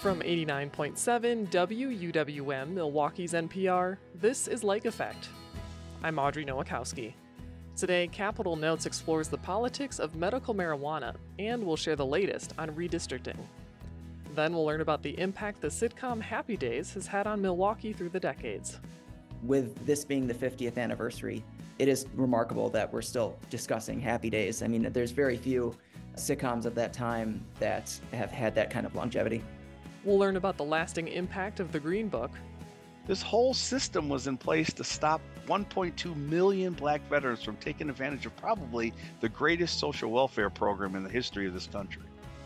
From 89.7 WUWM, Milwaukee's NPR, this is Lake Effect. I'm Audrey Nowakowski. Today, Capital Notes explores the politics of medical marijuana and we'll share the latest on redistricting. Then we'll learn about the impact the sitcom Happy Days has had on Milwaukee through the decades. With this being the 50th anniversary, it is remarkable that we're still discussing Happy Days. I mean, there's very few sitcoms of that time that have had that kind of longevity. We'll learn about the lasting impact of the Green Book. This whole system was in place to stop 1.2 million black veterans from taking advantage of probably the greatest social welfare program in the history of this country.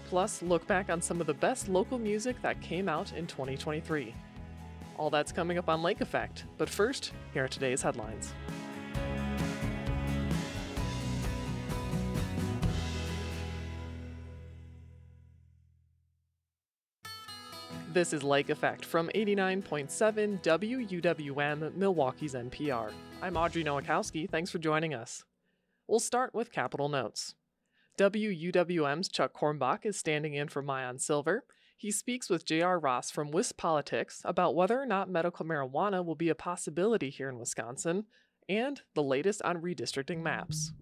Plus, look back on some of the best local music that came out in 2023. All that's coming up on Lake Effect, but first, here are today's headlines. This is Lake Effect from 89.7 WUWM, Milwaukee's NPR. I'm Audrey Nowakowski. Thanks for joining us. We'll start with Capital Notes. WUWM's Chuck Quirmbach is standing in for Maayan Silver. He speaks with J.R. Ross from WisPolitics about whether or not medical marijuana will be a possibility here in Wisconsin and the latest on redistricting maps.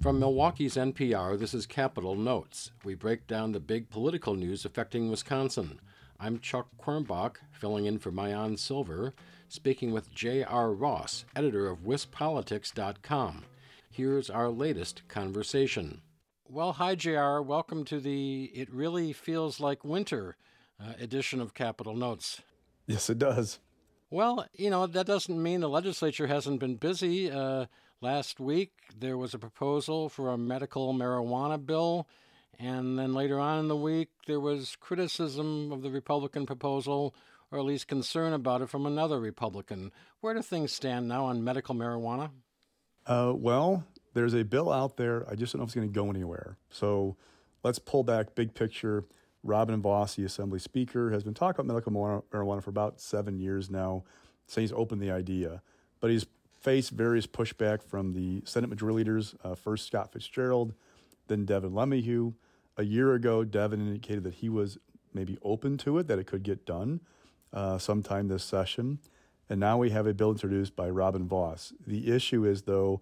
From Milwaukee's NPR, this is Capital Notes. We break down the big political news affecting Wisconsin. I'm Chuck Quirmbach, filling in for Maayan Silver, speaking with J.R. Ross, editor of WISPolitics.com. Here's our latest conversation. Well, hi, JR. Welcome to the It Really Feels Like Winter uh, edition of Capital Notes. Yes, it does. Well, you know, that doesn't mean the legislature hasn't been busy. Uh, last week, there was a proposal for a medical marijuana bill. And then later on in the week, there was criticism of the Republican proposal, or at least concern about it from another Republican. Where do things stand now on medical marijuana? Uh, well, there's a bill out there. I just don't know if it's going to go anywhere. So let's pull back big picture. Robin Vos, the Assembly Speaker, has been talking about medical marijuana for about seven years now, saying he's opened the idea. But he's faced various pushback from the Senate Majority Leaders, uh, first Scott Fitzgerald, then Devin LeMahieu. A year ago, Devin indicated that he was maybe open to it, that it could get done uh, sometime this session. And now we have a bill introduced by Robin Vos. The issue is, though,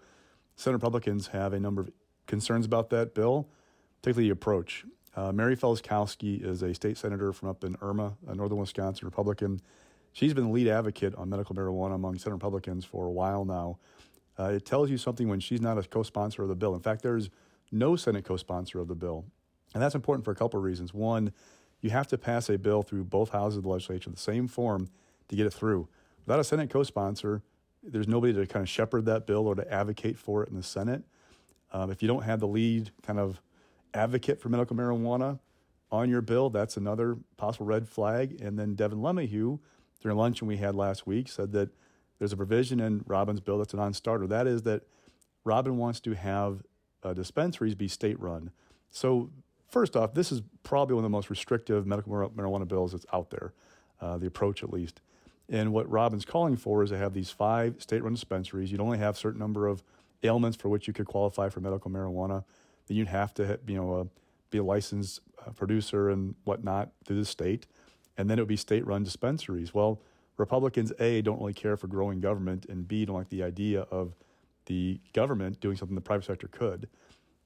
Senate Republicans have a number of concerns about that bill, particularly the approach. Uh, Mary Felzkowski is a state senator from up in Irma, a northern Wisconsin Republican. She's been the lead advocate on medical marijuana among Senate Republicans for a while now. Uh, it tells you something when she's not a co sponsor of the bill. In fact, there's no Senate co sponsor of the bill. And that's important for a couple of reasons. One, you have to pass a bill through both houses of the legislature, the same form, to get it through. Without a Senate co sponsor, there's nobody to kind of shepherd that bill or to advocate for it in the Senate. Um, if you don't have the lead kind of advocate for medical marijuana on your bill, that's another possible red flag. And then Devin LeMahieu, during luncheon we had last week, said that there's a provision in Robin's bill that's a non-starter. That is that Robin wants to have uh, dispensaries be state run. So first off, this is probably one of the most restrictive medical marijuana bills that's out there, uh, the approach at least. And what Robin's calling for is to have these five state-run dispensaries. You'd only have a certain number of ailments for which you could qualify for medical marijuana. Then you'd have to, you know, uh, be a licensed uh, producer and whatnot through the state, and then it would be state-run dispensaries. Well, Republicans a don't really care for growing government, and b don't like the idea of the government doing something the private sector could.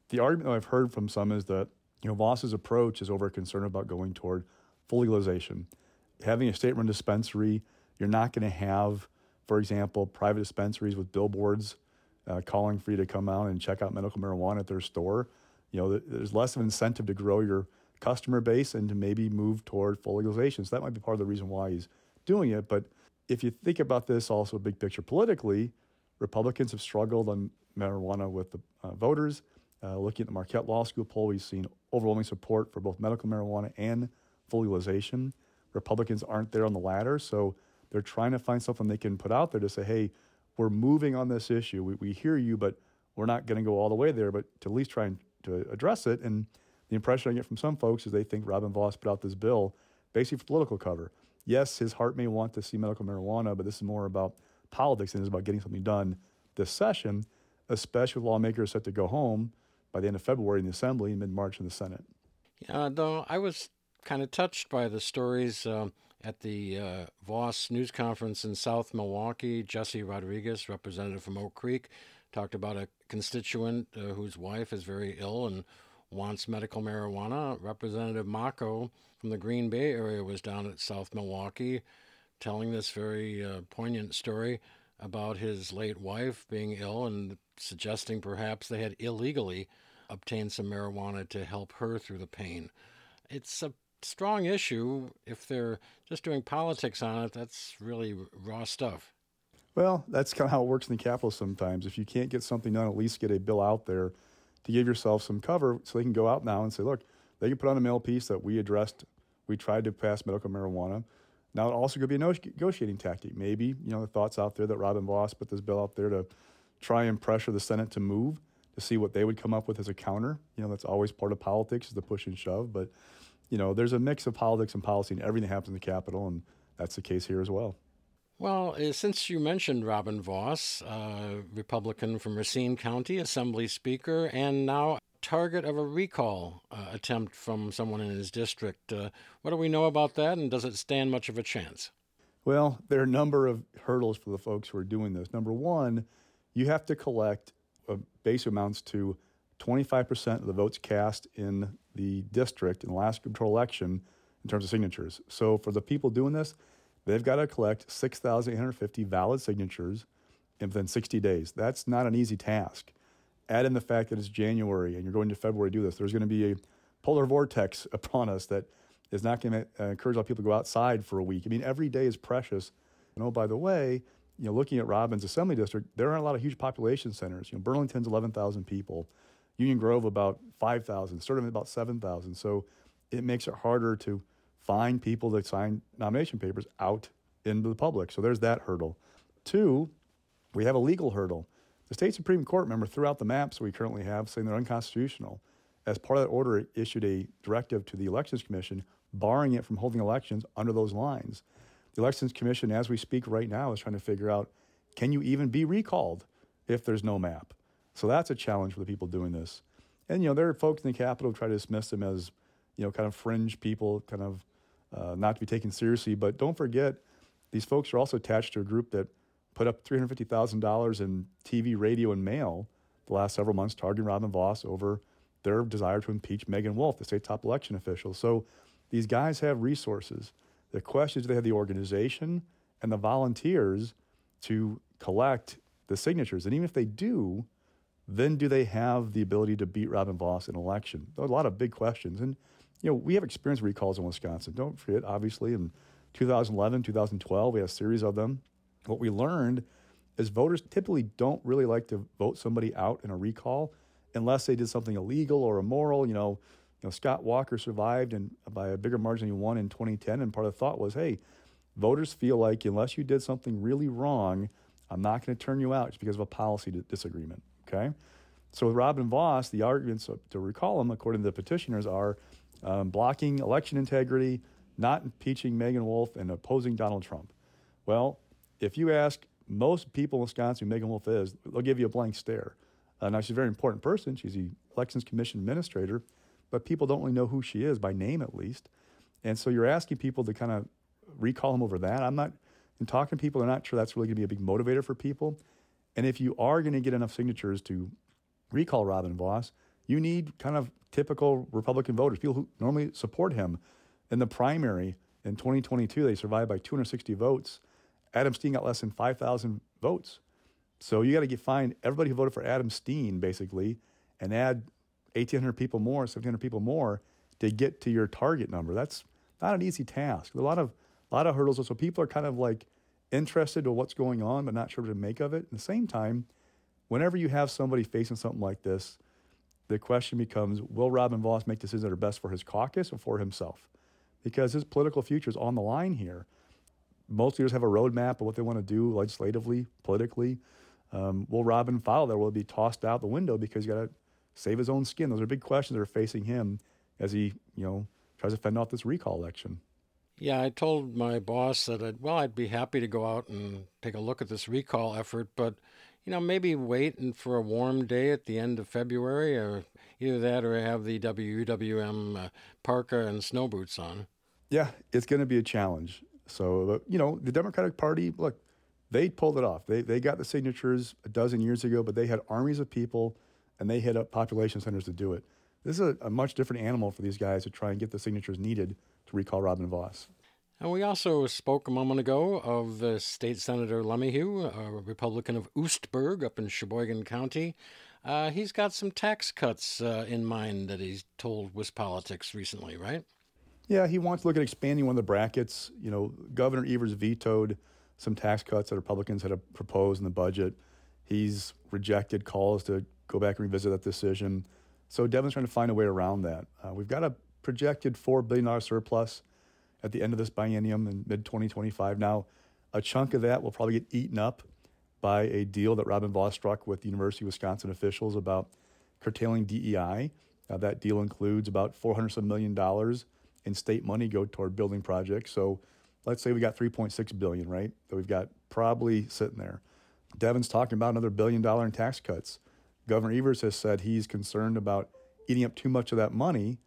The argument that I've heard from some is that you know Vos's approach is over a concern about going toward full legalization, having a state-run dispensary you're not going to have, for example, private dispensaries with billboards uh, calling for you to come out and check out medical marijuana at their store. You know, there's less of an incentive to grow your customer base and to maybe move toward full legalization. So that might be part of the reason why he's doing it. But if you think about this also big picture politically, Republicans have struggled on marijuana with the uh, voters. Uh, looking at the Marquette Law School poll, we've seen overwhelming support for both medical marijuana and full legalization. Republicans aren't there on the ladder, so they're trying to find something they can put out there to say, hey, we're moving on this issue. We, we hear you, but we're not going to go all the way there, but to at least try and to address it. And the impression I get from some folks is they think Robin Vos put out this bill basically for political cover. Yes, his heart may want to see medical marijuana, but this is more about politics and it's about getting something done this session, especially with lawmakers set to go home by the end of February in the Assembly and mid March in the Senate. Yeah, though I was kind of touched by the stories uh, at the uh, Vos news conference in South Milwaukee. Jesse Rodriguez, representative from Oak Creek, talked about a constituent uh, whose wife is very ill and wants medical marijuana. Representative Macco from the Green Bay area was down at South Milwaukee telling this very uh, poignant story about his late wife being ill and suggesting perhaps they had illegally obtained some marijuana to help her through the pain. It's a strong issue. If they're just doing politics on it, that's really raw stuff. Well, that's kind of how it works in the Capitol sometimes. If you can't get something done, at least get a bill out there to give yourself some cover so they can go out now and say, look, they can put on a mail piece that we addressed. We tried to pass medical marijuana. Now it also could be a negotiating tactic. Maybe, you know, the thoughts out there that Robin Vos put this bill out there to try and pressure the Senate to move to see what they would come up with as a counter. You know, that's always part of politics is the push and shove. But, you know, there's a mix of politics and policy and everything happens in the Capitol, and that's the case here as well. Well, uh, since you mentioned Robin Vos, uh, Republican from Racine County, Assembly Speaker, and now target of a recall uh, attempt from someone in his district. Uh, what do we know about that, and does it stand much of a chance? Well, there are a number of hurdles for the folks who are doing this. Number one, you have to collect a base amounts to 25% of the votes cast in the district in the last control election in terms of signatures. So for the people doing this, they've got to collect 6,850 valid signatures within 60 days. That's not an easy task. Add in the fact that it's January and you're going to February to do this. There's going to be a polar vortex upon us that is not going to uh, encourage a lot of people to go outside for a week. I mean, every day is precious. And oh, by the way, you know, looking at Robbins Assembly District, there aren't a lot of huge population centers. You know, Burlington's 11,000 people, Union Grove about 5,000, Sturtevant about 7,000. So it makes it harder to find people that sign nomination papers out into the public. So there's that hurdle. Two, we have a legal hurdle. The state Supreme Court, remember, threw out the maps we currently have saying they're unconstitutional. As part of that order, it issued a directive to the Elections Commission barring it from holding elections under those lines. The Elections Commission, as we speak right now, is trying to figure out can you even be recalled if there's no map? So that's a challenge for the people doing this. And, you know, there are folks in the Capitol who try to dismiss them as, you know, kind of fringe people, kind of uh, not to be taken seriously. But don't forget, these folks are also attached to a group that put up $350,000 in TV, radio, and mail the last several months targeting Robin Vos over their desire to impeach Meagan Wolfe, the state top election official. So these guys have resources. The question is they have the organization and the volunteers to collect the signatures? And even if they do, then do they have the ability to beat Robin Vos in an election? A lot of big questions. And you know, we have experienced recalls in Wisconsin. Don't forget, obviously, in 2011, 2012, we had a series of them. What we learned is voters typically don't really like to vote somebody out in a recall unless they did something illegal or immoral. You know, you know, Scott Walker survived and by a bigger margin than he won in 2010. And part of the thought was, hey, voters feel like unless you did something really wrong, I'm not going to turn you out just because of a policy disagreement. Okay. So with Robin Vos, the arguments to recall him, according to the petitioners, are um, blocking election integrity, not impeaching Meagan Wolfe, and opposing Donald Trump. Well, if you ask most people in Wisconsin who Meagan Wolfe is, they'll give you a blank stare. Uh, now, she's a very important person. She's the Elections Commission administrator, but people don't really know who she is, by name at least. And so you're asking people to kind of recall him over that. I'm not, in talking to people, they're not sure that's really going to be a big motivator for people. And if you are going to get enough signatures to recall Robin Vos, you need kind of typical Republican voters, people who normally support him. In the primary in 2022, they survived by 260 votes. Adam Steen got less than 5,000 votes. So you got to find everybody who voted for Adam Steen, basically, and add 1,800 people more, 1,700 people more to get to your target number. That's not an easy task. a lot of a lot of hurdles. So people are kind of like interested in what's going on, but not sure what to make of it. At the same time, whenever you have somebody facing something like this, the question becomes will Robin Vos make decisions that are best for his caucus or for himself? Because his political future is on the line here. Most leaders have a roadmap of what they want to do legislatively, politically. Um, will Robin follow that? Will it be tossed out the window because he's got to save his own skin? Those are big questions that are facing him as he, you know, tries to fend off this recall election. Yeah, I told my boss that I'd, well, I'd be happy to go out and take a look at this recall effort, but you know, maybe waiting for a warm day at the end of February, or either that or have the WWM uh, parka and snow boots on. Yeah, it's going to be a challenge. So, you know, the Democratic Party, look, they pulled it off. They, they got the signatures a dozen years ago, but they had armies of people and they hit up population centers to do it. This is a, a much different animal for these guys to try and get the signatures needed to recall Robin Vos. And we also spoke a moment ago of the state senator LeMahieu, a Republican of Oostburg up in Sheboygan County. Uh, he's got some tax cuts uh, in mind that he's told WisPolitics recently, right? Yeah, he wants to look at expanding one of the brackets. You know, Governor Evers vetoed some tax cuts that Republicans had proposed in the budget. He's rejected calls to go back and revisit that decision. So Devin's trying to find a way around that. Uh, we've got a projected $4 billion surplus at the end of this biennium in mid 2025. Now, a chunk of that will probably get eaten up by a deal that Robin Vos struck with the University of Wisconsin officials about curtailing DEI. That deal includes about 400 some million dollars in state money go toward building projects. So let's say we got 3.6 billion, right? That we've got probably sitting there. Devin's talking about another billion dollar in tax cuts. Governor Evers has said he's concerned about eating up too much of that money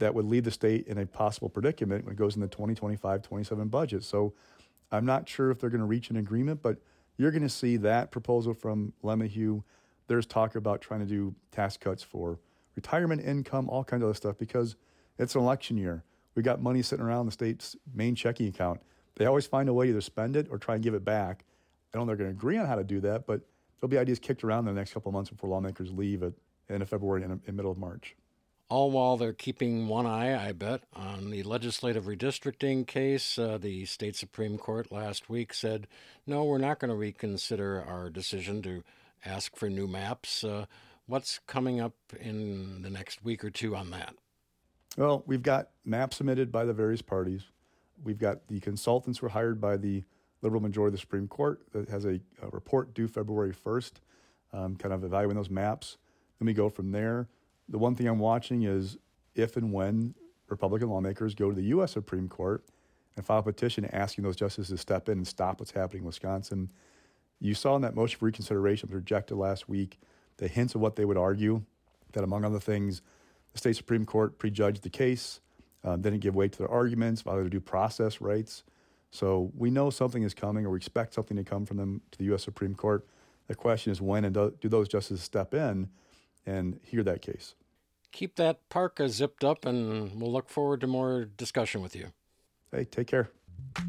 that would leave the state in a possible predicament when it goes in the 2025 27 budget. So I'm not sure if they're going to reach an agreement, but you're going to see that proposal from LeMahieu. There's talk about trying to do tax cuts for retirement income, all kinds of other stuff, because it's an election year. We got money sitting around the state's main checking account. They always find a way to either spend it or try and give it back. I don't know they're going to agree on how to do that, but there'll be ideas kicked around in the next couple of months before lawmakers leave at end of February and in middle of March all while they're keeping one eye, I bet, on the legislative redistricting case. Uh, the state Supreme Court last week said, no, we're not going to reconsider our decision to ask for new maps. Uh, what's coming up in the next week or two on that? Well, we've got maps submitted by the various parties. We've got the consultants who were hired by the liberal majority of the Supreme Court that has a, a report due February 1st, um, kind of evaluating those maps. Then we go from there the one thing I'm watching is if and when Republican lawmakers go to the U.S. Supreme Court and file a petition asking those justices to step in and stop what's happening in Wisconsin. You saw in that motion for reconsideration was rejected last week the hints of what they would argue that, among other things, the state Supreme Court prejudged the case, um, didn't give weight to their arguments, violated due process rights. So we know something is coming, or we expect something to come from them to the U.S. Supreme Court. The question is when and do, do those justices step in and hear that case? Keep that parka zipped up, and we'll look forward to more discussion with you. Hey, take care.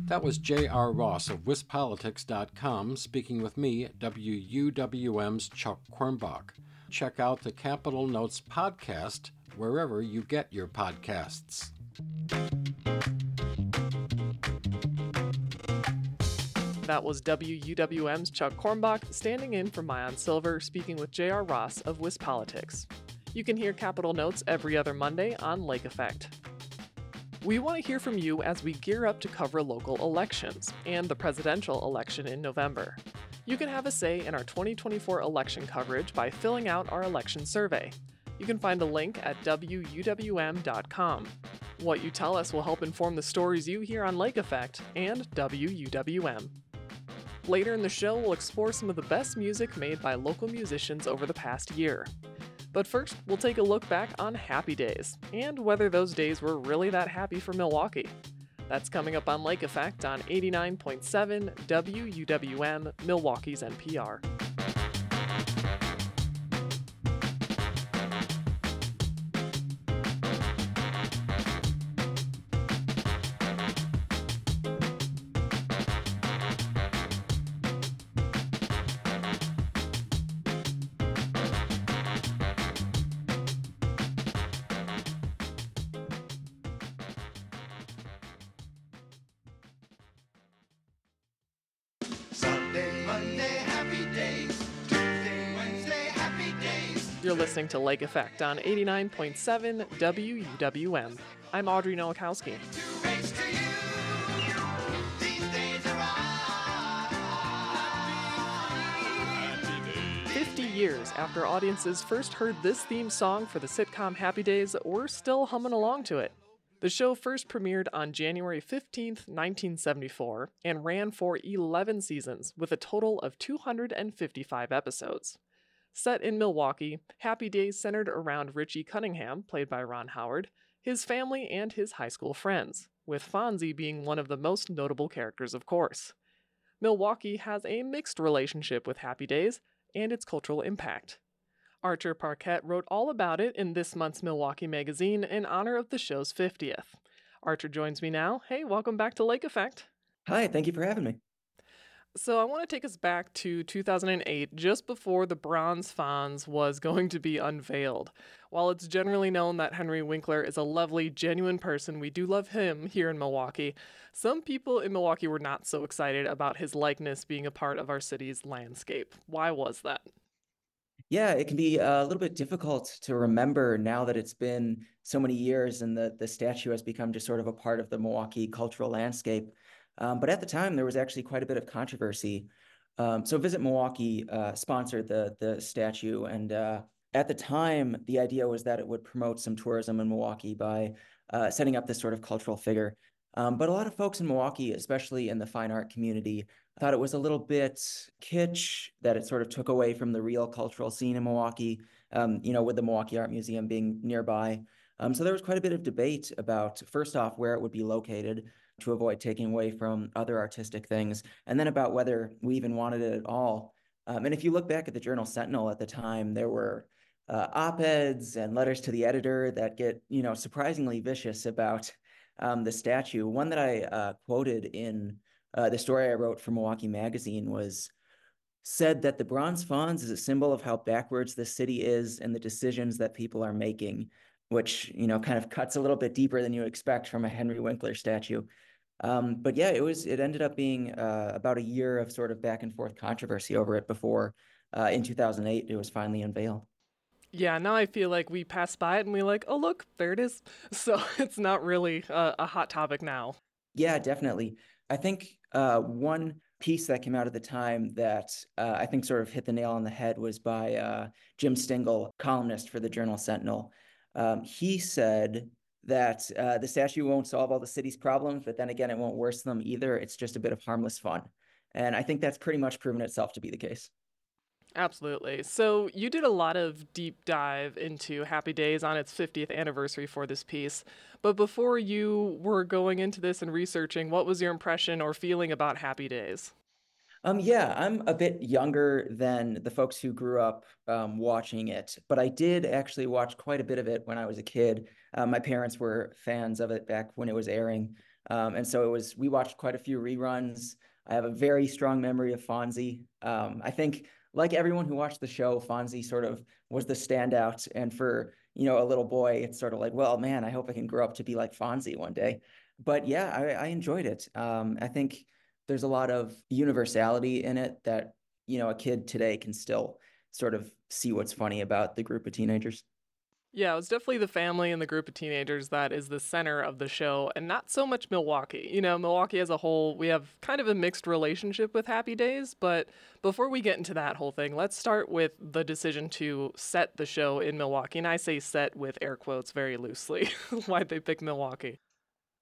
That was J.R. Ross of WisPolitics.com speaking with me, WUWM's Chuck Quirmbach. Check out the Capital Notes podcast wherever you get your podcasts. That was WUWM's Chuck Quirmbach standing in for Maayan Silver speaking with J.R. Ross of WisPolitics. You can hear Capital Notes every other Monday on Lake Effect. We want to hear from you as we gear up to cover local elections and the presidential election in November. You can have a say in our 2024 election coverage by filling out our election survey. You can find a link at WUWM.com. What you tell us will help inform the stories you hear on Lake Effect and WUWM. Later in the show, we'll explore some of the best music made by local musicians over the past year. But first, we'll take a look back on happy days and whether those days were really that happy for Milwaukee. That's coming up on Lake Effect on 89.7 WUWM, Milwaukee's NPR. Listening to Lake Effect on 89.7 WUWM. I'm Audrey Nowakowski. Fifty years after audiences first heard this theme song for the sitcom Happy Days, we're still humming along to it. The show first premiered on January 15, 1974, and ran for 11 seasons with a total of 255 episodes. Set in Milwaukee, Happy Days centered around Richie Cunningham, played by Ron Howard, his family, and his high school friends, with Fonzie being one of the most notable characters, of course. Milwaukee has a mixed relationship with Happy Days and its cultural impact. Archer Parquette wrote all about it in this month's Milwaukee Magazine in honor of the show's 50th. Archer joins me now. Hey, welcome back to Lake Effect. Hi, thank you for having me. So, I want to take us back to 2008, just before the Bronze Fonz was going to be unveiled. While it's generally known that Henry Winkler is a lovely, genuine person, we do love him here in Milwaukee. Some people in Milwaukee were not so excited about his likeness being a part of our city's landscape. Why was that? Yeah, it can be a little bit difficult to remember now that it's been so many years and the, the statue has become just sort of a part of the Milwaukee cultural landscape. Um, but at the time, there was actually quite a bit of controversy. Um, so Visit Milwaukee uh, sponsored the, the statue. And uh, at the time, the idea was that it would promote some tourism in Milwaukee by uh, setting up this sort of cultural figure. Um, but a lot of folks in Milwaukee, especially in the fine art community, thought it was a little bit kitsch that it sort of took away from the real cultural scene in Milwaukee, um, you know, with the Milwaukee Art Museum being nearby. Um, so there was quite a bit of debate about, first off, where it would be located to avoid taking away from other artistic things, and then about whether we even wanted it at all. Um, and if you look back at the Journal Sentinel at the time, there were uh, op-eds and letters to the editor that get, you know, surprisingly vicious about um, the statue. One that I uh, quoted in uh, the story I wrote for Milwaukee Magazine was said that the Bronze Fonz is a symbol of how backwards the city is and the decisions that people are making, which you know kind of cuts a little bit deeper than you expect from a Henry Winkler statue. Um, but yeah, it was it ended up being uh, about a year of sort of back and forth controversy over it before uh, in 2008 it was finally unveiled. Yeah, now I feel like we pass by it and we like, oh look, there it is. So it's not really a, a hot topic now. Yeah, definitely. I think uh, one piece that came out at the time that uh, I think sort of hit the nail on the head was by uh, Jim Stingl, columnist for the Journal Sentinel. Um, he said that uh, the statue won't solve all the city's problems, but then again, it won't worsen them either. It's just a bit of harmless fun. And I think that's pretty much proven itself to be the case. Absolutely. So you did a lot of deep dive into Happy Days on its 50th anniversary for this piece. But before you were going into this and researching, what was your impression or feeling about Happy Days? Um, yeah, I'm a bit younger than the folks who grew up um, watching it, but I did actually watch quite a bit of it when I was a kid. Uh, my parents were fans of it back when it was airing, um, and so it was. We watched quite a few reruns. I have a very strong memory of Fonzie. Um, I think like everyone who watched the show, Fonzie sort of was the standout. And for, you know, a little boy, it's sort of like, well, man, I hope I can grow up to be like Fonzie one day. But yeah, I, I enjoyed it. Um, I think there's a lot of universality in it that, you know, a kid today can still sort of see what's funny about the group of teenagers. Yeah, it's definitely the family and the group of teenagers that is the center of the show, and not so much Milwaukee. You know, Milwaukee as a whole, we have kind of a mixed relationship with Happy Days, but before we get into that whole thing, let's start with the decision to set the show in Milwaukee. And I say set with air quotes very loosely. Why'd they pick Milwaukee?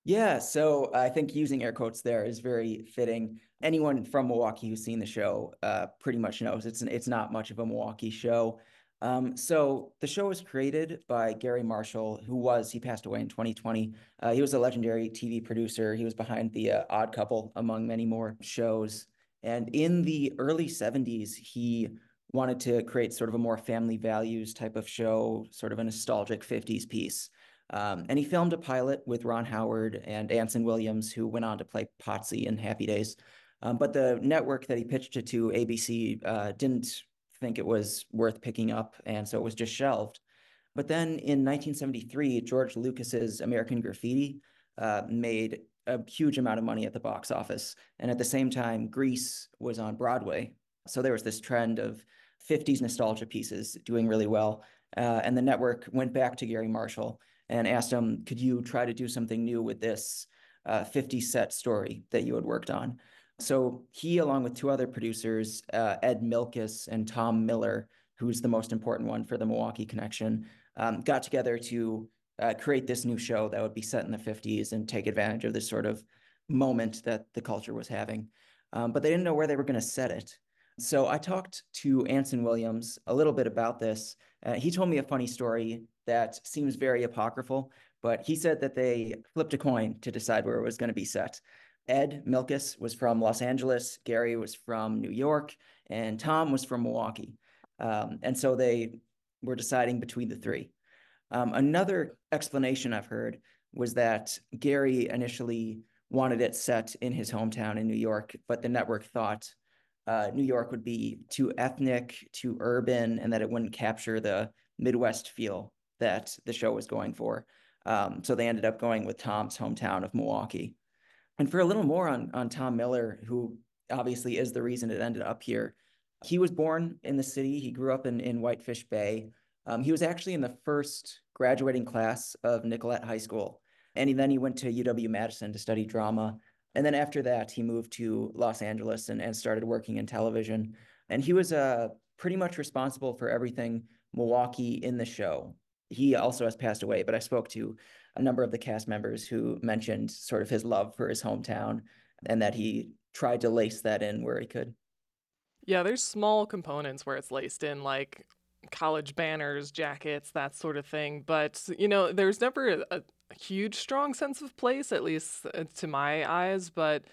Yeah, so I think using air quotes there is very fitting. Anyone from Milwaukee who's seen the show uh, pretty much knows it's it's not much of a Milwaukee show. Um, so the show was created by Garry Marshall, who was, he passed away in 2020. Uh, he was a legendary TV producer. He was behind The uh, Odd Couple, among many more shows. And in the early 70s, he wanted to create sort of a more family values type of show, sort of a nostalgic 50s piece. Um, and he filmed a pilot with Ron Howard and Anson Williams, who went on to play Potsy in Happy Days. Um, but the network that he pitched it to, ABC, uh, didn't think it was worth picking up, and so it was just shelved. But then in 1973, George Lucas's American Graffiti uh, made a huge amount of money at the box office, and at the same time, Grease was on Broadway. So there was this trend of 50s nostalgia pieces doing really well. Uh, and the network went back to Garry Marshall and asked him, could you try to do something new with this uh, 50 set story that you had worked on? So he, along with two other producers, uh, Ed Milkis and Tom Miller, who's the most important one for the Milwaukee connection, um, got together to uh, create this new show that would be set in the 50s and take advantage of this sort of moment that the culture was having. Um, but they didn't know where they were going to set it. So I talked to Anson Williams a little bit about this. Uh, he told me a funny story that seems very apocryphal, but he said that they flipped a coin to decide where it was going to be set. Ed Milkis was from Los Angeles, Garry was from New York, and Tom was from Milwaukee. Um, and so they were deciding between the three. Um, another explanation I've heard was that Garry initially wanted it set in his hometown in New York, but the network thought uh, New York would be too ethnic, too urban, and that it wouldn't capture the Midwest feel that the show was going for. Um, so they ended up going with Tom's hometown of Milwaukee. And for a little more on, on Tom Miller, who obviously is the reason it ended up here, he was born in the city. He grew up in, in Whitefish Bay. Um, he was actually in the first graduating class of Nicolet High School. And then he went to UW Madison to study drama. And then after that, he moved to Los Angeles and, and started working in television. And he was uh, pretty much responsible for everything Milwaukee in the show. He also has passed away, but I spoke to a number of the cast members who mentioned sort of his love for his hometown and that he tried to lace that in where he could. Yeah, there's small components where it's laced in, like college banners, jackets, that sort of thing. But, you know, there's never a, a huge, strong sense of place, at least uh, to my eyes. But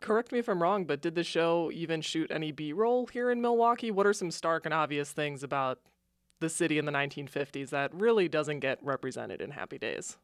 correct me if I'm wrong, but did the show even shoot any B roll here in Milwaukee? What are some stark and obvious things about the city in the 1950s that really doesn't get represented in Happy Days?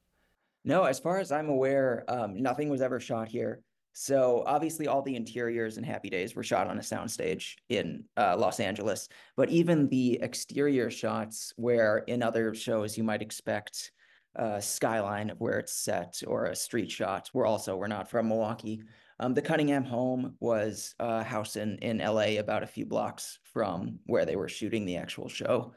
No, as far as I'm aware, um, nothing was ever shot here. So obviously, all the interiors in Happy Days were shot on a soundstage in uh, Los Angeles. But even the exterior shots, where in other shows you might expect a skyline of where it's set or a street shot, were also were not from Milwaukee. Um, the Cunningham home was a house in in LA, about a few blocks from where they were shooting the actual show.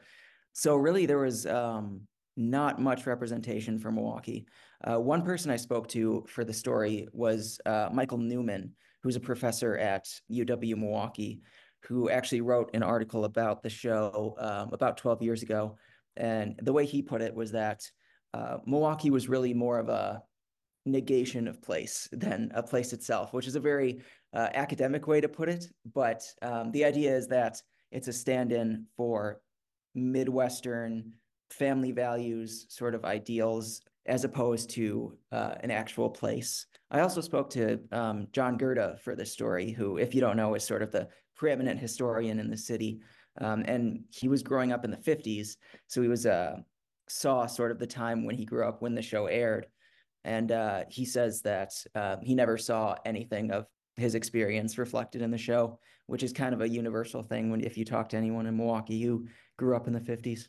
So really, there was um, not much representation for Milwaukee. Uh, one person I spoke to for the story was uh, Michael Newman, who's a professor at UW Milwaukee, who actually wrote an article about the show um, about 12 years ago. And the way he put it was that uh, Milwaukee was really more of a negation of place than a place itself, which is a very uh, academic way to put it. But um, the idea is that it's a stand in for Midwestern family values, sort of ideals, as opposed to uh, an actual place. I also spoke to um, John Gurda for this story, who, if you don't know, is sort of the preeminent historian in the city. Um, and he was growing up in the 50s. So he was uh, saw sort of the time when he grew up when the show aired. And uh, he says that uh, he never saw anything of his experience reflected in the show, which is kind of a universal thing when if you talk to anyone in Milwaukee who grew up in the 50s.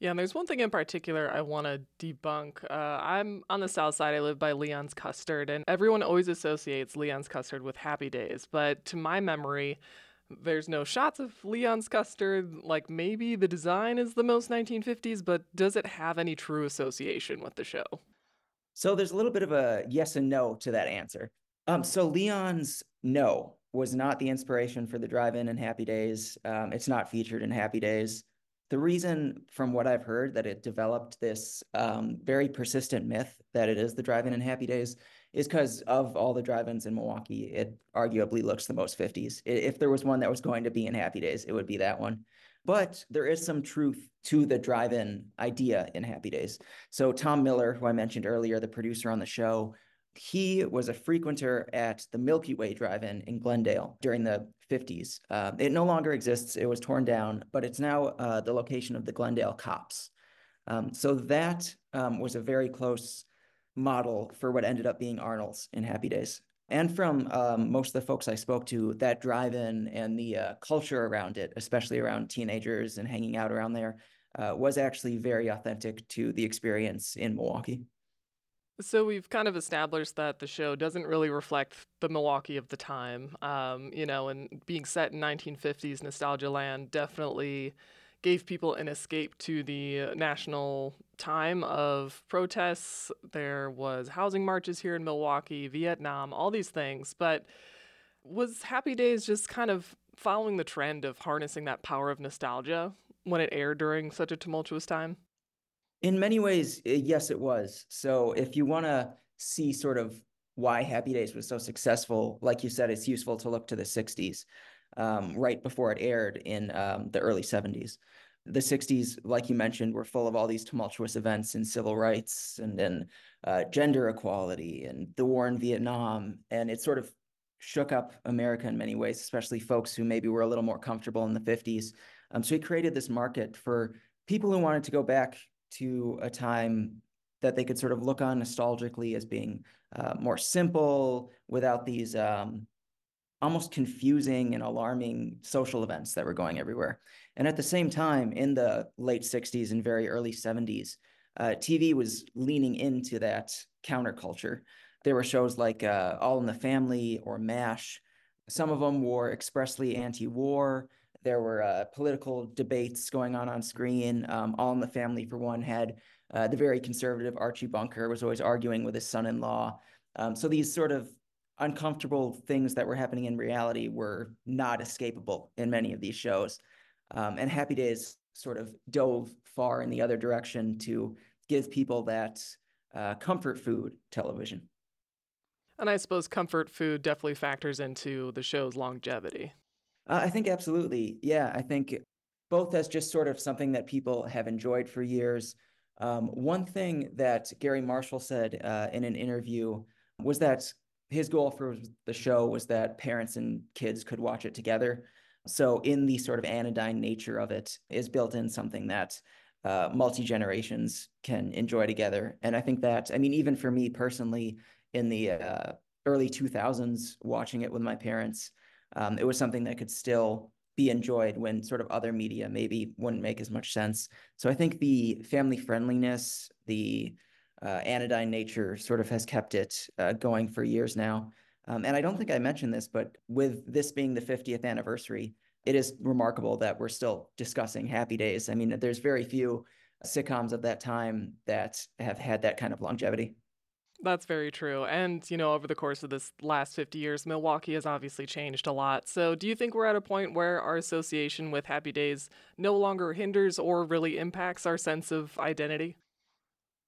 Yeah, and there's one thing in particular I want to debunk. Uh, I'm on the south side. I live by Leon's Custard, and everyone always associates Leon's Custard with Happy Days. But to my memory, there's no shots of Leon's Custard. Like maybe the design is the most 1950s, but does it have any true association with the show? So there's a little bit of a yes and no to that answer. Um, so Leon's no was not the inspiration for the drive-in and Happy Days. Um, it's not featured in Happy Days the reason, from what I've heard, that it developed this um, very persistent myth that it is the drive-in in Happy Days is because of all the drive-ins in Milwaukee, it arguably looks the most 50s. If there was one that was going to be in Happy Days, it would be that one. But there is some truth to the drive-in idea in Happy Days. So Tom Miller, who I mentioned earlier, the producer on the show, he was a frequenter at the Milky Way Drive-In in Glendale during the 50s. Uh, it no longer exists. It was torn down, but it's now uh, the location of the Glendale Cops. Um, so that um, was a very close model for what ended up being Arnold's in Happy Days. And from um, most of the folks I spoke to, that drive-in and the uh, culture around it, especially around teenagers and hanging out around there, uh, was actually very authentic to the experience in Milwaukee. So we've kind of established that the show doesn't really reflect the Milwaukee of the time, um, you know, and being set in 1950s nostalgia land definitely gave people an escape to the national time of protests. There was housing marches here in Milwaukee, Vietnam, all these things. But was Happy Days just kind of following the trend of harnessing that power of nostalgia when it aired during such a tumultuous time? In many ways, yes, it was. So if you want to see sort of why Happy Days was so successful, like you said, it's useful to look to the 60s, um, right before it aired in um, the early 70s. The 60s, like you mentioned, were full of all these tumultuous events in civil rights and then uh, gender equality and the war in Vietnam. And it sort of shook up America in many ways, especially folks who maybe were a little more comfortable in the 50s. Um, so he created this market for people who wanted to go back to a time that they could sort of look on nostalgically as being uh, more simple without these um, almost confusing and alarming social events that were going everywhere. And at the same time, in the late 60s and very early 70s, uh, TV was leaning into that counterculture. There were shows like uh, All in the Family or MASH. Some of them were expressly anti war. There were uh, political debates going on on screen. Um, All in the Family, for one, had uh, the very conservative Archie Bunker was always arguing with his son-in-law. Um, so these sort of uncomfortable things that were happening in reality were not escapable in many of these shows. Um, and Happy Days sort of dove far in the other direction to give people that uh, comfort food television. And I suppose comfort food definitely factors into the show's longevity. Uh, I think absolutely. Yeah, I think both as just sort of something that people have enjoyed for years. Um, one thing that Garry Marshall said uh, in an interview was that his goal for the show was that parents and kids could watch it together. So, in the sort of anodyne nature of it, is built in something that uh, multi generations can enjoy together. And I think that, I mean, even for me personally, in the uh, early 2000s, watching it with my parents, um, it was something that could still be enjoyed when sort of other media maybe wouldn't make as much sense. So I think the family friendliness, the uh, anodyne nature sort of has kept it uh, going for years now. Um, and I don't think I mentioned this, but with this being the 50th anniversary, it is remarkable that we're still discussing Happy Days. I mean, there's very few sitcoms of that time that have had that kind of longevity. That's very true. And, you know, over the course of this last 50 years, Milwaukee has obviously changed a lot. So, do you think we're at a point where our association with Happy Days no longer hinders or really impacts our sense of identity?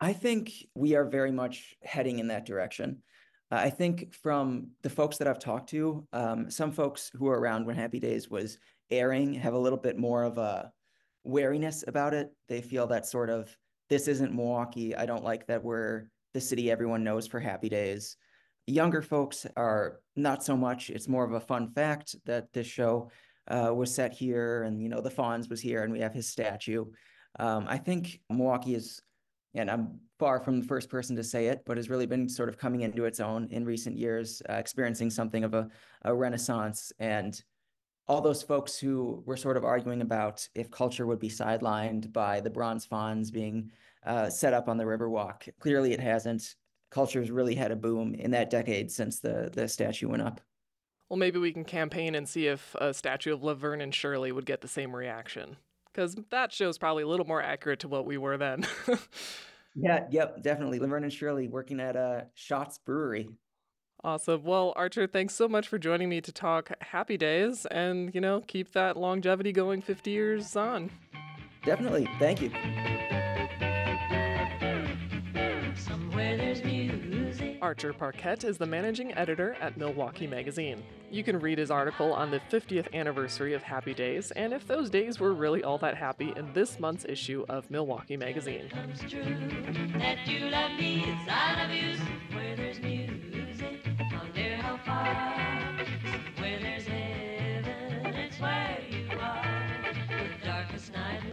I think we are very much heading in that direction. I think from the folks that I've talked to, um, some folks who were around when Happy Days was airing have a little bit more of a wariness about it. They feel that sort of, this isn't Milwaukee. I don't like that we're the city everyone knows for Happy Days. Younger folks are not so much. It's more of a fun fact that this show uh, was set here and, you know, the Fonz was here and we have his statue. Um, I think Milwaukee is and I'm far from the first person to say it, but has really been sort of coming into its own in recent years, uh, experiencing something of a, a renaissance. And all those folks who were sort of arguing about if culture would be sidelined by the bronze fonz being uh, set up on the Riverwalk, clearly it hasn't. Culture's really had a boom in that decade since the, the statue went up. Well, maybe we can campaign and see if a statue of Laverne and Shirley would get the same reaction because that show's probably a little more accurate to what we were then. yeah, yep, definitely. Laverne and Shirley working at uh, Shotz Brewery. Awesome. Well, Archer, thanks so much for joining me to talk Happy Days and, you know, keep that longevity going 50 years on. Definitely. Thank you. Archer Parquette is the managing editor at Milwaukee Magazine. You can read his article on the 50th anniversary of Happy Days and if those days were really all that happy in this month's issue of Milwaukee Magazine.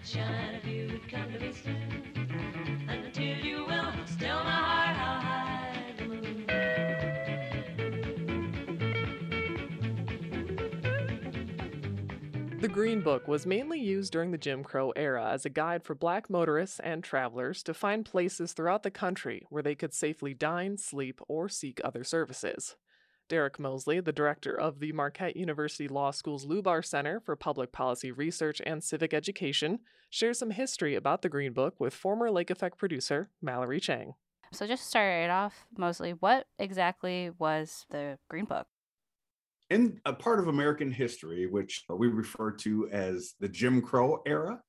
shine The Green Book was mainly used during the Jim Crow era as a guide for black motorists and travelers to find places throughout the country where they could safely dine, sleep, or seek other services. Derek Mosley, the director of the Marquette University Law School's Lubar Center for Public Policy Research and Civic Education, shares some history about the Green Book with former Lake Effect producer Mallory Chang. So, just to start it off, Mosley, what exactly was the Green Book? In a part of American history, which we refer to as the Jim Crow era,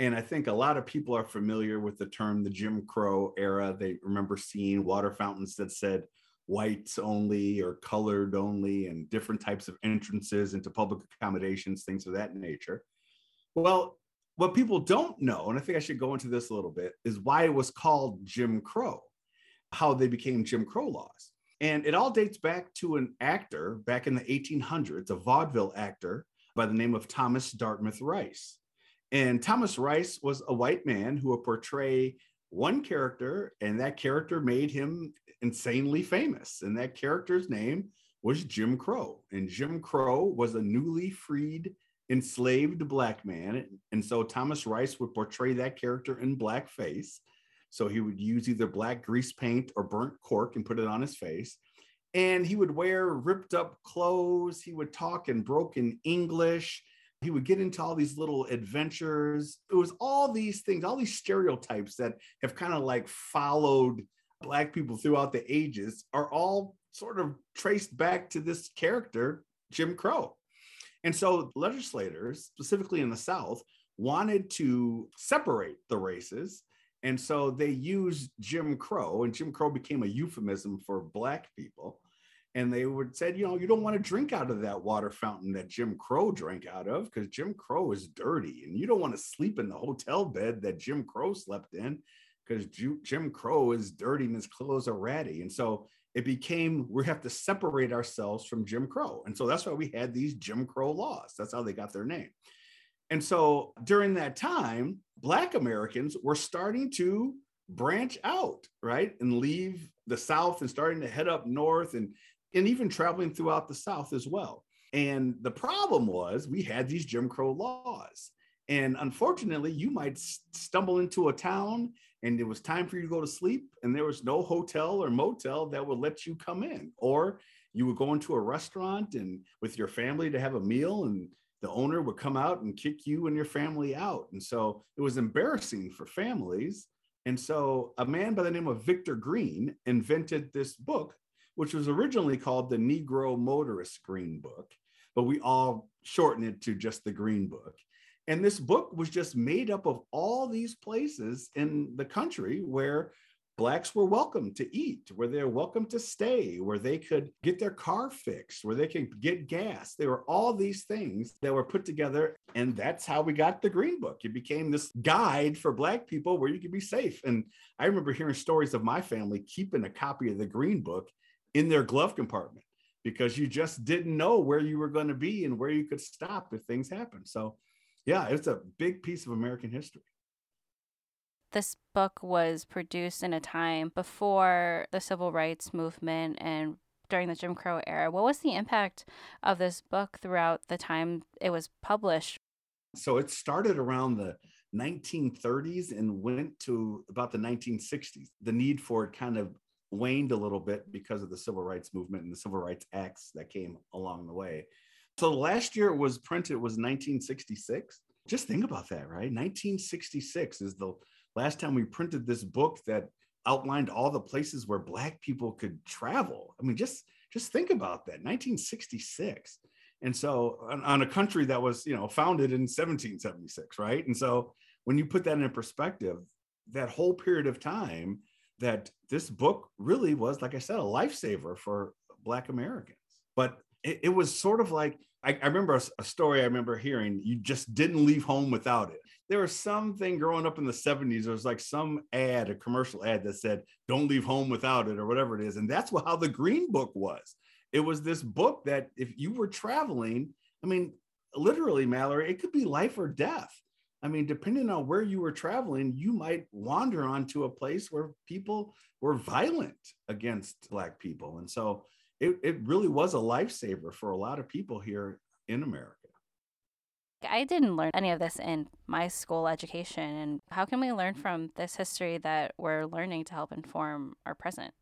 And I think a lot of people are familiar with the term the Jim Crow era. They remember seeing water fountains that said whites only or colored only and different types of entrances into public accommodations, things of that nature. Well, what people don't know, and I think I should go into this a little bit, is why it was called Jim Crow, how they became Jim Crow laws. And it all dates back to an actor back in the 1800s, a vaudeville actor by the name of Thomas Dartmouth Rice. And Thomas Rice was a white man who would portray one character, and that character made him insanely famous. And that character's name was Jim Crow. And Jim Crow was a newly freed, enslaved black man. And so Thomas Rice would portray that character in blackface. So he would use either black grease paint or burnt cork and put it on his face. And he would wear ripped up clothes. He would talk in broken English. He would get into all these little adventures. It was all these things, all these stereotypes that have kind of like followed Black people throughout the ages are all sort of traced back to this character, Jim Crow. And so legislators, specifically in the South, wanted to separate the races. And so they used Jim Crow, and Jim Crow became a euphemism for Black people. And they would said, you know, you don't want to drink out of that water fountain that Jim Crow drank out of because Jim Crow is dirty. And you don't want to sleep in the hotel bed that Jim Crow slept in because Jim Crow is dirty and his clothes are ratty. And so it became we have to separate ourselves from Jim Crow. And so that's why we had these Jim Crow laws. That's how they got their name. And so during that time, Black Americans were starting to branch out, right? And leave the South and starting to head up north and, and even traveling throughout the South as well. And the problem was we had these Jim Crow laws. And unfortunately, you might stumble into a town and it was time for you to go to sleep and there was no hotel or motel that would let you come in or you would go into a restaurant and with your family to have a meal and the owner would come out and kick you and your family out. And so it was embarrassing for families. And so a man by the name of Victor Green invented this book which was originally called the Negro Motorist Green Book but we all shorten it to just the Green Book. And this book was just made up of all these places in the country where blacks were welcome to eat, where they're welcome to stay, where they could get their car fixed, where they could get gas. There were all these things that were put together. And that's how we got the Green Book. It became this guide for black people where you could be safe. And I remember hearing stories of my family keeping a copy of the Green Book in their glove compartment because you just didn't know where you were going to be and where you could stop if things happened. So yeah, it's a big piece of American history. This book was produced in a time before the civil rights movement and during the Jim Crow era. What was the impact of this book throughout the time it was published? So it started around the 1930s and went to about the 1960s. The need for it kind of waned a little bit because of the civil rights movement and the civil rights acts that came along the way. So the last year it was printed was 1966. Just think about that, right? 1966 is the last time we printed this book that outlined all the places where black people could travel. I mean, just just think about that. 1966. And so on, on a country that was, you know, founded in 1776, right? And so when you put that in perspective, that whole period of time that this book really was, like I said, a lifesaver for Black Americans. But it, it was sort of like I, I remember a, a, story I remember hearing. You just didn't leave home without it. There was something growing up in the 70s. There was like some ad, a commercial ad that said, Don't leave home without it, or whatever it is. And that's how the Green Book was. It was this book that if you were traveling, I mean, literally, Mallory, it could be life or death. I mean, depending on where you were traveling, you might wander onto a place where people were violent against Black people. And so it, it really was a lifesaver for a lot of people here in America. I didn't learn any of this in my school education. And how can we learn from this history that we're learning to help inform our present?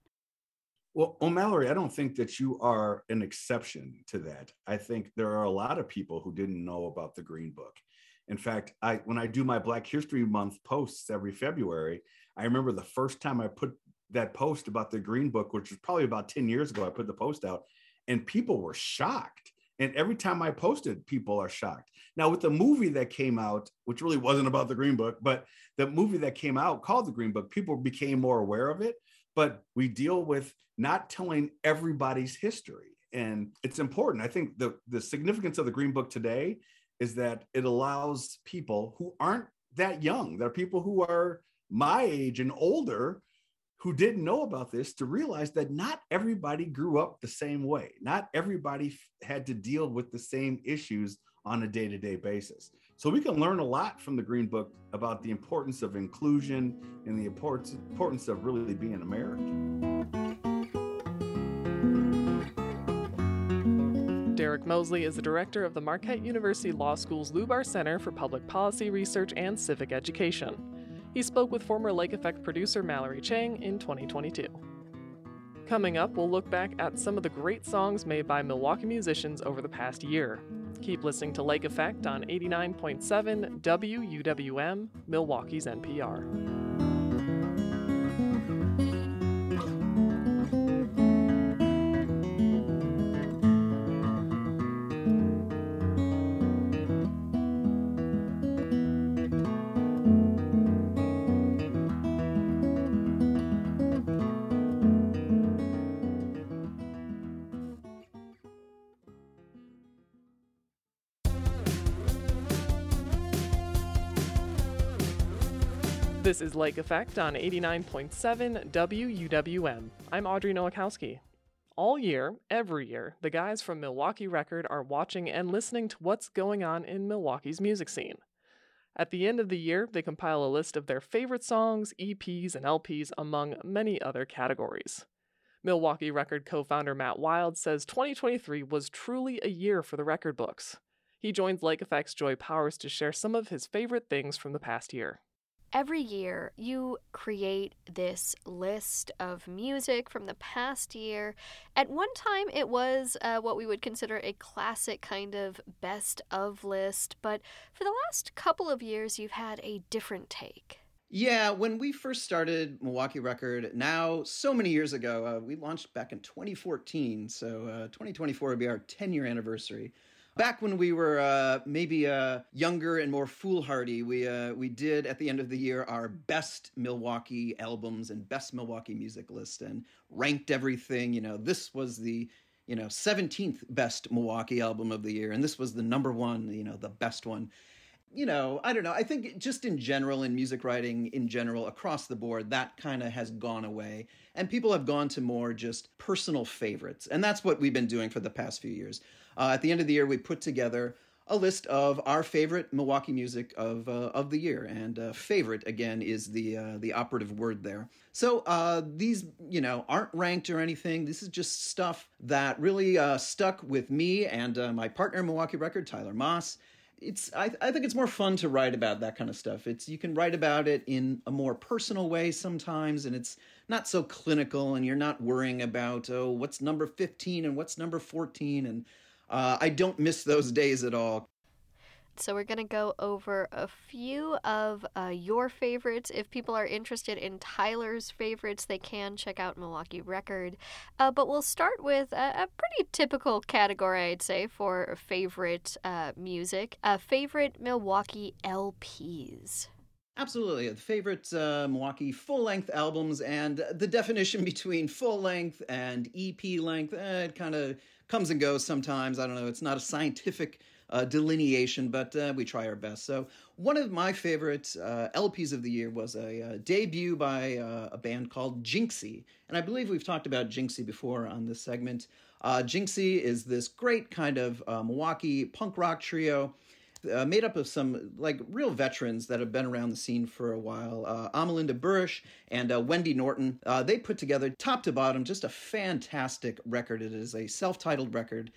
Well, oh, O'Mallory, I don't think that you are an exception to that. I think there are a lot of people who didn't know about the Green Book. In fact, I when I do my Black History Month posts every February, I remember the first time I put that post about the green book which was probably about 10 years ago i put the post out and people were shocked And every time I posted, people are shocked. Now, with the movie that came out, which really wasn't about the Green Book, but the movie that came out called the Green Book, people became more aware of it. But we deal with not telling everybody's history. And it's important. I think the, the significance of the Green Book today is that it allows people who aren't that young, there are people who are my age and older who didn't know about this to realize that not everybody grew up the same way. Not everybody had to deal with the same issues on a day to day basis. So we can learn a lot from the Green Book about the importance of inclusion and the importance, of really being American. Derek Mosley is the director of the Marquette University Law School's Lubar Center for Public Policy Research and Civic Education. He spoke with former Lake Effect producer Mallory Cheng in 2022. Coming up, we'll look back at some of the great songs made by Milwaukee musicians over the past year. Keep listening to Lake Effect on 89.7 WUWM, Milwaukee's NPR. This is Lake Effect on 89.7 WUWM. I'm Audrey Nowakowski. All year, every year, the guys from Milwaukee Record are watching and listening to what's going on in Milwaukee's music scene. At the end of the year, they compile a list of their favorite songs, EPs, and LPs, among many other categories. Milwaukee Record co founder Matt Wild says 2023 was truly a year for the record books. He joins Lake Effect's Joy Powers to share some of his favorite things from the past year every year you create this list of music from the past year. At one time, it was uh, what we would consider a classic kind of best of list, but for the last couple of years, you've had a different take. Yeah, when we first started Milwaukee Record, now so many years ago, uh, we launched back in 2014. So uh, 2024 will be our 10 year anniversary back when we were uh, maybe uh, younger and more foolhardy, we uh, we did at the end of the year our best Milwaukee albums and best Milwaukee music list and ranked everything. You know, this was the you know 17th best Milwaukee album of the year, and this was the number one. You know, the best one. You know, I don't know. I think just in general, in music writing in general, across the board, that kind of has gone away. And people have gone to more just personal favorites. And that's what we've been doing for the past few years. Uh, at the end of the year, we put together a list of our favorite Milwaukee music of uh, of the year, and uh, favorite again is the uh, the operative word there. So uh, these, you know, aren't ranked or anything. This is just stuff that really uh, stuck with me and uh, my partner, Milwaukee Record, Tyler Moss. It's I, I think it's more fun to write about that kind of stuff. It's you can write about it in a more personal way sometimes, and it's not so clinical, and you're not worrying about oh what's number fifteen and what's number fourteen and uh, I don't miss those days at all. So, we're going to go over a few of uh, your favorites. If people are interested in Tyler's favorites, they can check out Milwaukee Record. Uh, but we'll start with a, a, pretty typical category, I'd say, for favorite uh, music uh, favorite Milwaukee LPs. Absolutely. The favorite uh, Milwaukee full length albums and the definition between full length and EP length, eh, it kind of comes and goes sometimes. I don't know. It's not a scientific uh, delineation, but uh, we try our best. So, one of my favorite uh, LPs of the year was a, uh, debut by uh, a band called Jinxie. And I believe we've talked about Jinxie before on this segment. Uh, Jinxie is this great kind of Milwaukee punk rock trio uh, made up of some like real veterans that have been around the scene for a while. Uh, Amalinda Burish and uh, Wendy Norton. Uh, they put together top to bottom just a fantastic record. It is a self-titled record.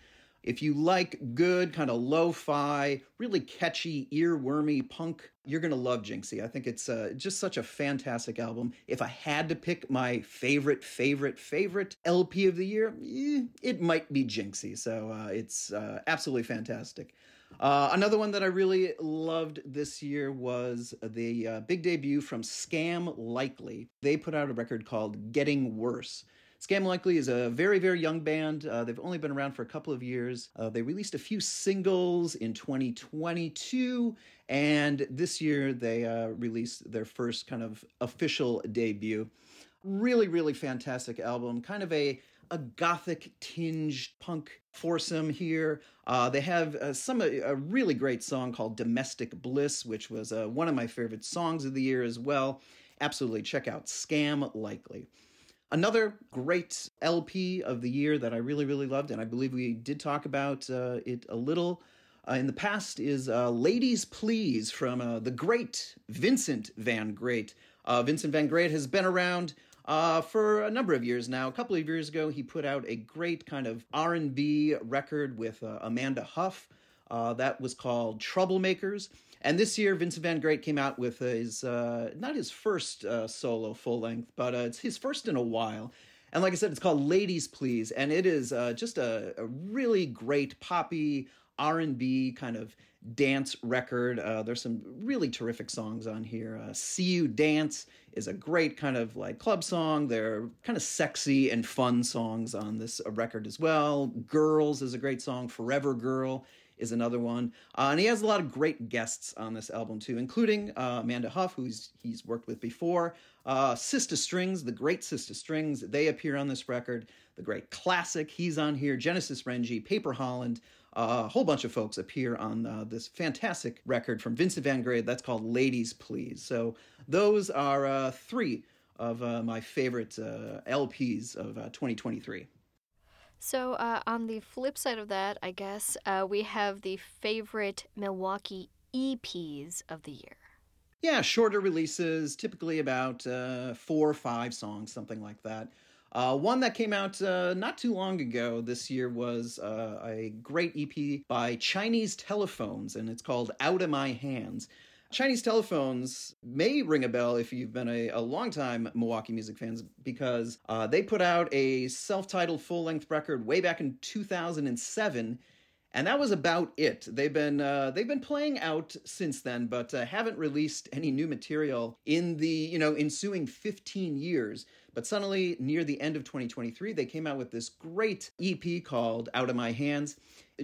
If you like good, kind of lo fi, really catchy, earwormy punk, you're going to love Jinxie. I think it's uh, just such a fantastic album. If I had to pick my favorite, favorite, favorite LP of the year, eh, it might be Jinxie. So uh, it's uh, absolutely fantastic. Uh, another one that I really loved this year was the uh, big debut from Scam Likely. They put out a record called Getting Worse. Scam Likely is a very, very young band. Uh, they've only been around for a couple of years. Uh, they released a few singles in 2022, and this year they uh, released their first kind of official debut. Really, really fantastic album. Kind of a a gothic tinged punk foursome here. Uh, they have uh, some a really great song called "Domestic Bliss," which was uh, one of my favorite songs of the year as well. Absolutely, check out "Scam Likely." Another great LP of the year that I really, really loved, and I believe we did talk about uh, it a little uh, in the past, is uh, Ladies Please from the great Vincent Van Great. Vincent Van Great has been around uh, for a number of years now. A couple of years ago, he put out a great kind of R&B record with Amanda Huff. that was called Troublemakers. And this year, Vincent Van Great came out with his, uh, not his first uh, solo full length, but uh, it's his first in a while. And like I said, it's called Ladies Please, and it is uh, just a, a, really great poppy R&B kind of dance record. Uh, there's some really terrific songs on here. Uh, See You Dance is a great kind of like club song. There are kind of sexy and fun songs on this record as well. Girls is a great song. Forever Girl is another one. Uh, and he has a lot of great guests on this album too, including uh, Amanda Huff, who he's, worked with before. Uh, Sister Strings, the great Sister Strings, they appear on this record. The great Klassik, he's on here. Genesis Renji, Paper Holland, uh, a whole bunch of folks appear on uh, this fantastic record from Vincent Van Great that's called Ladies Please. So those are uh, three of uh, my favorite uh, LPs of uh, 2023. So, uh, on the flip side of that, I guess, uh, we have the favorite Milwaukee EPs of the year. Yeah, shorter releases, typically about uh, four or five songs, something like that. Uh, one that came out uh, not too long ago this year was uh, a great EP by Chinese Telephones, and it's called Out of My Hands. Chinese telephones may ring a bell if you've been a, a long-time Milwaukee music fans because uh, they put out a self-titled full-length record way back in 2007 and that was about it. They've been uh, they've been playing out since then, but uh, haven't released any new material in the you know ensuing 15 years. But suddenly, near the end of 2023, they came out with this great EP called "Out of My Hands."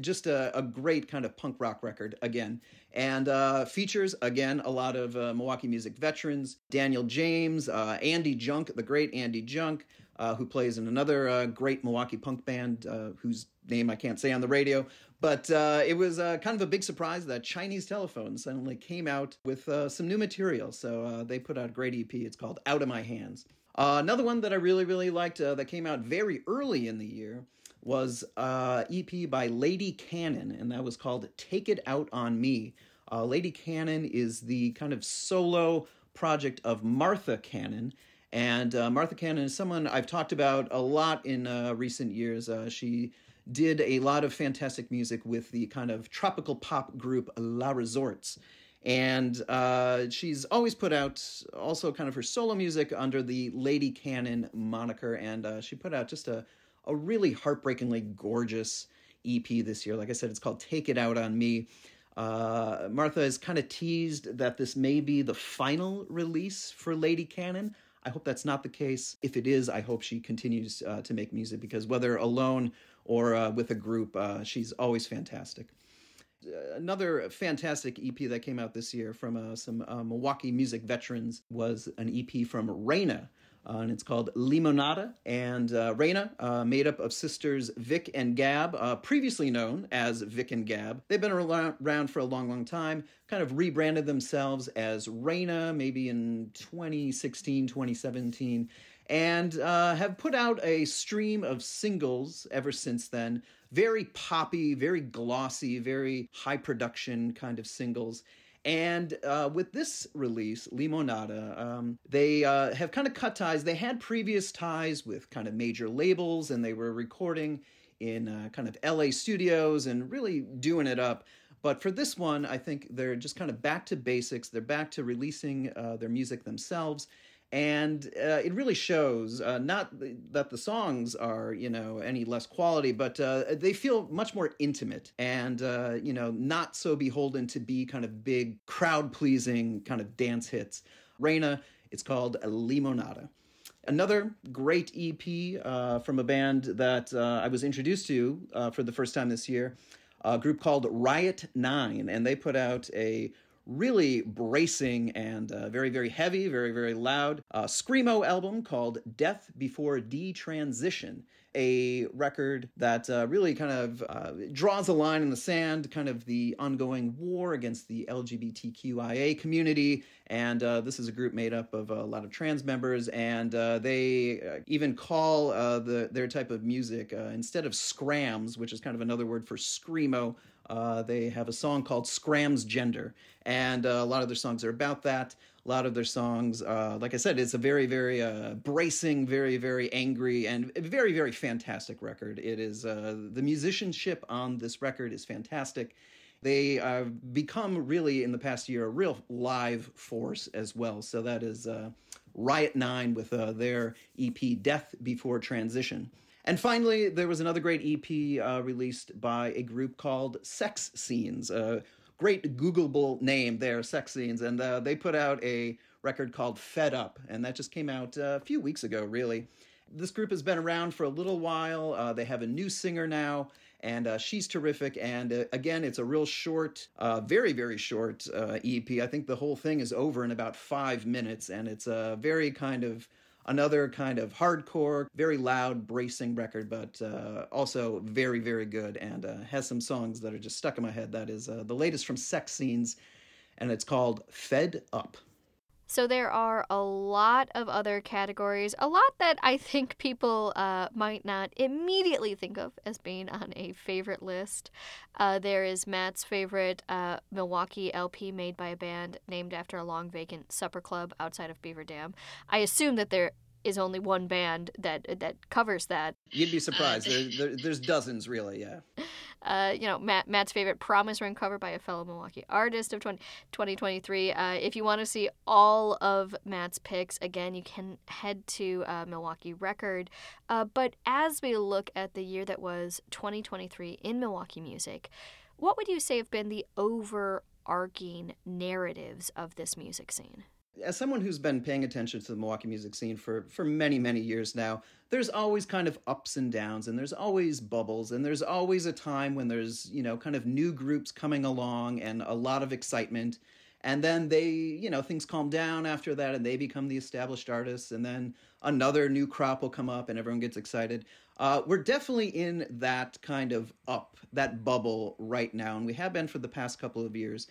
Just a, a great kind of punk rock record again and uh, features again a lot of uh, Milwaukee music veterans: Daniel James, uh, Andy Junk, the great Andy Junk, uh, who plays in another uh, great Milwaukee punk band uh, whose name I can't say on the radio. But it was kind of a big surprise that Chinese Telephone suddenly came out with some new material. So they put out a great EP. It's called "Out of My Hands." another one that I really, really liked that came out very early in the year was uh, EP by Lady Cannon, and that was called Take It Out on Me. Uh, Lady Cannon is the kind of solo project of Martha Cannon. And uh, Martha Cannon is someone I've talked about a lot in uh, recent years. Uh, she did a lot of fantastic music with the kind of tropical pop group La Resorts. And uh, she's always put out also kind of her solo music under the Lady Cannon moniker. And uh, she put out just a, a really heartbreakingly gorgeous EP this year. Like I said, it's called Take It Out on Me. Uh, Martha has kind of teased that this may be the final release for Lady Cannon. I hope that's not the case. If it is, I hope she continues uh, to make music because whether alone or uh, with a group, uh, she's always fantastic. Uh, another fantastic EP that came out this year from uh, some Milwaukee music veterans was an EP from Reyna, uh, and it's called Limonada. And uh, Reyna, uh, made up of sisters Vic and Gab, uh, previously known as Vic and Gab. They've been around for a long, long time, kind of rebranded themselves as Reyna maybe in 2016, 2017 and uh, have put out a stream of singles ever since then. Very poppy, very glossy, very high production kind of singles. And uh, with this release, Limonada, um, they uh, have kind of cut ties. They had previous ties with kind of major labels, and they were recording in uh, kind of LA studios and really doing it up. But for this one, I think they're just kind of back to basics. They're back to releasing uh, their music themselves and uh, it really shows uh, not that the songs are you know any less quality but uh, they feel much more intimate and uh, you know not so beholden to be kind of big crowd pleasing kind of dance hits. Reyna it's called limonada. Another great EP uh, from a band that uh, I was introduced to for the first time this year, a group called Riot Nine, and they put out a really bracing and uh, very, very heavy, very, very loud uh, Screamo album called Death Before Detransition a record that uh, really kind of uh, draws a line in the sand, kind of the ongoing war against the LGBTQIA community. And uh, this is a group made up of a lot of trans members, and uh, they uh, even call uh, the their type of music instead of scrams, which is kind of another word for screamo. they have a song called "Scrams Gender," and a lot of their songs are about that a lot of their songs. Uh, like I said, it's a very, very uh, bracing, very, very angry, and very, very fantastic record. It is uh, the musicianship on this record is fantastic. They have become really in the past year a real live force as well. So that is uh, Riot Nine with uh, their EP "Death Before Transition." And finally, there was another great EP uh, released by a group called Sex Scenes, uh, great Googleable name there, Sex Scenes, and uh, they put out a record called Fed Up, and that just came out uh, a few weeks ago, really. This group has been around for a little while. Uh, they have a new singer now, and uh, she's terrific. And uh, again, it's a real short, uh, very, very short EP. I think the whole thing is over in about five minutes, and it's a very kind of another kind of hardcore, very loud, bracing record, but uh, also very, very good and uh, has some songs that are just stuck in my head. That is uh, the latest from Sex Scenes, and it's called Fed Up. So there are a lot of other categories, a lot that I think people uh, might not immediately think of as being on a favorite list. Uh, there is Matt's favorite uh, Milwaukee LP made by a band named after a long vacant supper club outside of Beaver Dam. I assume that there is only one band that that covers that. You'd be surprised. there, there, there's dozens, really. Yeah. Uh, you know, Matt, Matt's favorite Promise Ring cover by a fellow Milwaukee artist of 20, 2023. Uh, if you want to see all of Matt's picks, again, you can head to uh, Milwaukee Record. Uh, but as we look at the year that was 2023 in Milwaukee music, what would you say have been the overarching narratives of this music scene? As someone who's been paying attention to the Milwaukee music scene for for many many years now, there's always kind of ups and downs, and there's always bubbles, and there's always a time when there's you know kind of new groups coming along and a lot of excitement, and then they you know things calm down after that, and they become the established artists, and then another new crop will come up, and everyone gets excited. Uh, we're definitely in that kind of up that bubble right now, and we have been for the past couple of years.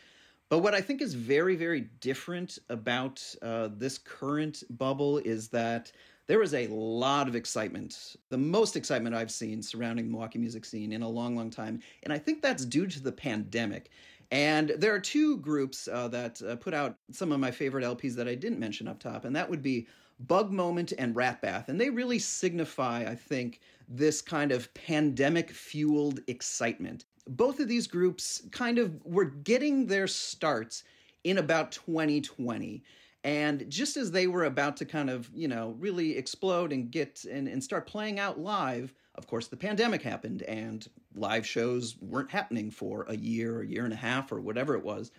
But what I think is very, very different about uh, this current bubble is that there is a lot of excitement, the most excitement I've seen surrounding the Milwaukee music scene in a long, long time. And I think that's due to the pandemic. And there are two groups uh, that uh, put out some of my favorite LPs that I didn't mention up top, and that would be Bug Moment and Rat Bath. And they really signify, I think, this kind of pandemic fueled excitement. Both of these groups kind of were getting their starts in about 2020 and just as they were about to kind of you know really explode and get and, and start playing out live of course the pandemic happened and live shows weren't happening for a year a year and a half or whatever it was.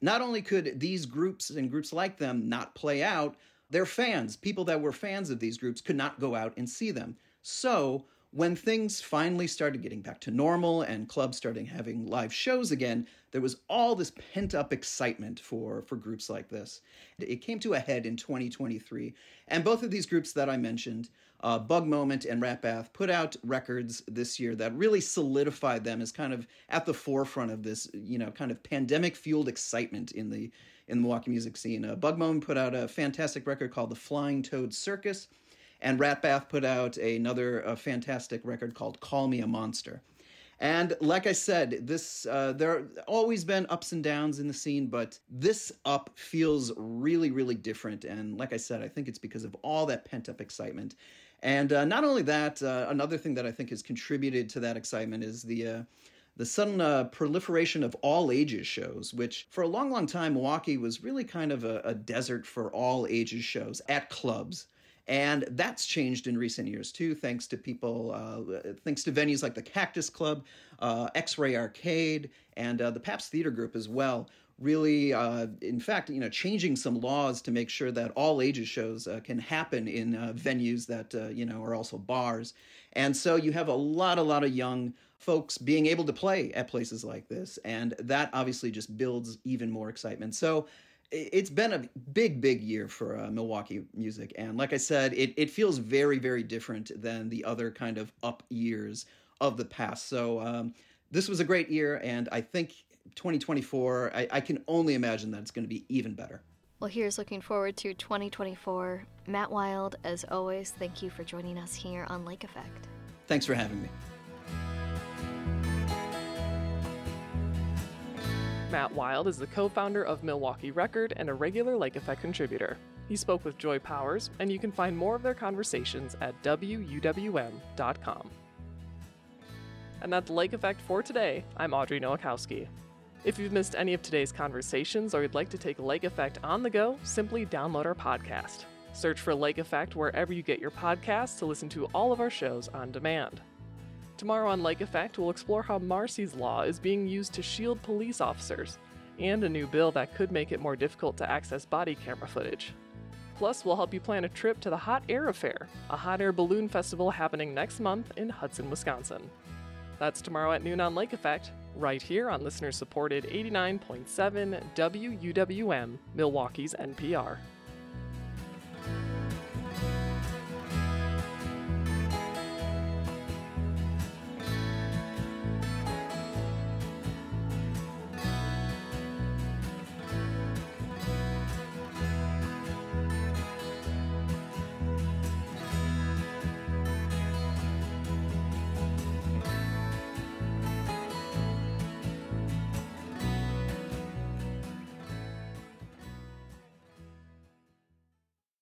Not only could these groups and groups like them not play out their fans people that were fans of these groups could not go out and see them so when things finally started getting back to normal and clubs starting having live shows again, there was all this pent up excitement for, for groups like this. It came to a head in 2023. And both of these groups that I mentioned, uh, Bug Moment and Rat Bath, put out records this year that really solidified them as kind of at the forefront of this, you know, kind of pandemic fueled excitement in the in the Milwaukee music scene. Uh, Bug Moment put out a fantastic record called The Flying Toad Circus and Rat Bath put out another uh, fantastic record called Call Me a Monster. And like I said, this uh, there have always been ups and downs in the scene, but this up feels really, really different. And like I said, I think it's because of all that pent up excitement. And uh, not only that, uh, another thing that I think has contributed to that excitement is the uh, the sudden uh, proliferation of all ages shows, which for a long, long time, Milwaukee was really kind of a, a desert for all ages shows at clubs. And that's changed in recent years too, thanks to people, uh, thanks to venues like the Cactus Club, uh, X Ray Arcade, and uh, the Pabst Theater Group as well, really, uh, in fact, you know, changing some laws to make sure that all ages shows uh, can happen in uh, venues that you know are also bars. And so you have a lot, a lot of young folks being able to play at places like this, and that obviously just builds even more excitement. So it's been a big, big year for uh, Milwaukee music. And like I said, it, it feels very, very different than the other kind of up years of the past. So um, this was a great year. And I think 2024, I, I can only imagine that it's going to be even better. Well, here's looking forward to 2024. Matt Wild, as always, thank you for joining us here on Lake Effect. Thanks for having me. Matt Wild is the co founder of Milwaukee Record and a regular Lake Effect contributor. He spoke with Joy Powers, and you can find more of their conversations at WUWM.com. And that's Lake Effect for today. I'm Audrey Nowakowski. If you've missed any of today's conversations or you'd like to take Lake Effect on the go, simply download our podcast. Search for Lake Effect wherever you get your podcasts to listen to all of our shows on demand. Tomorrow on Lake Effect, we'll explore how Marsy's Law is being used to shield police officers, and a new bill that could make it more difficult to access body camera footage. Plus, we'll help you plan a trip to the Hot Air Affair, a hot air balloon festival happening next month in Hudson, Wisconsin. That's tomorrow at noon on Lake Effect, right here on listener supported 89.7 WUWM, Milwaukee's NPR.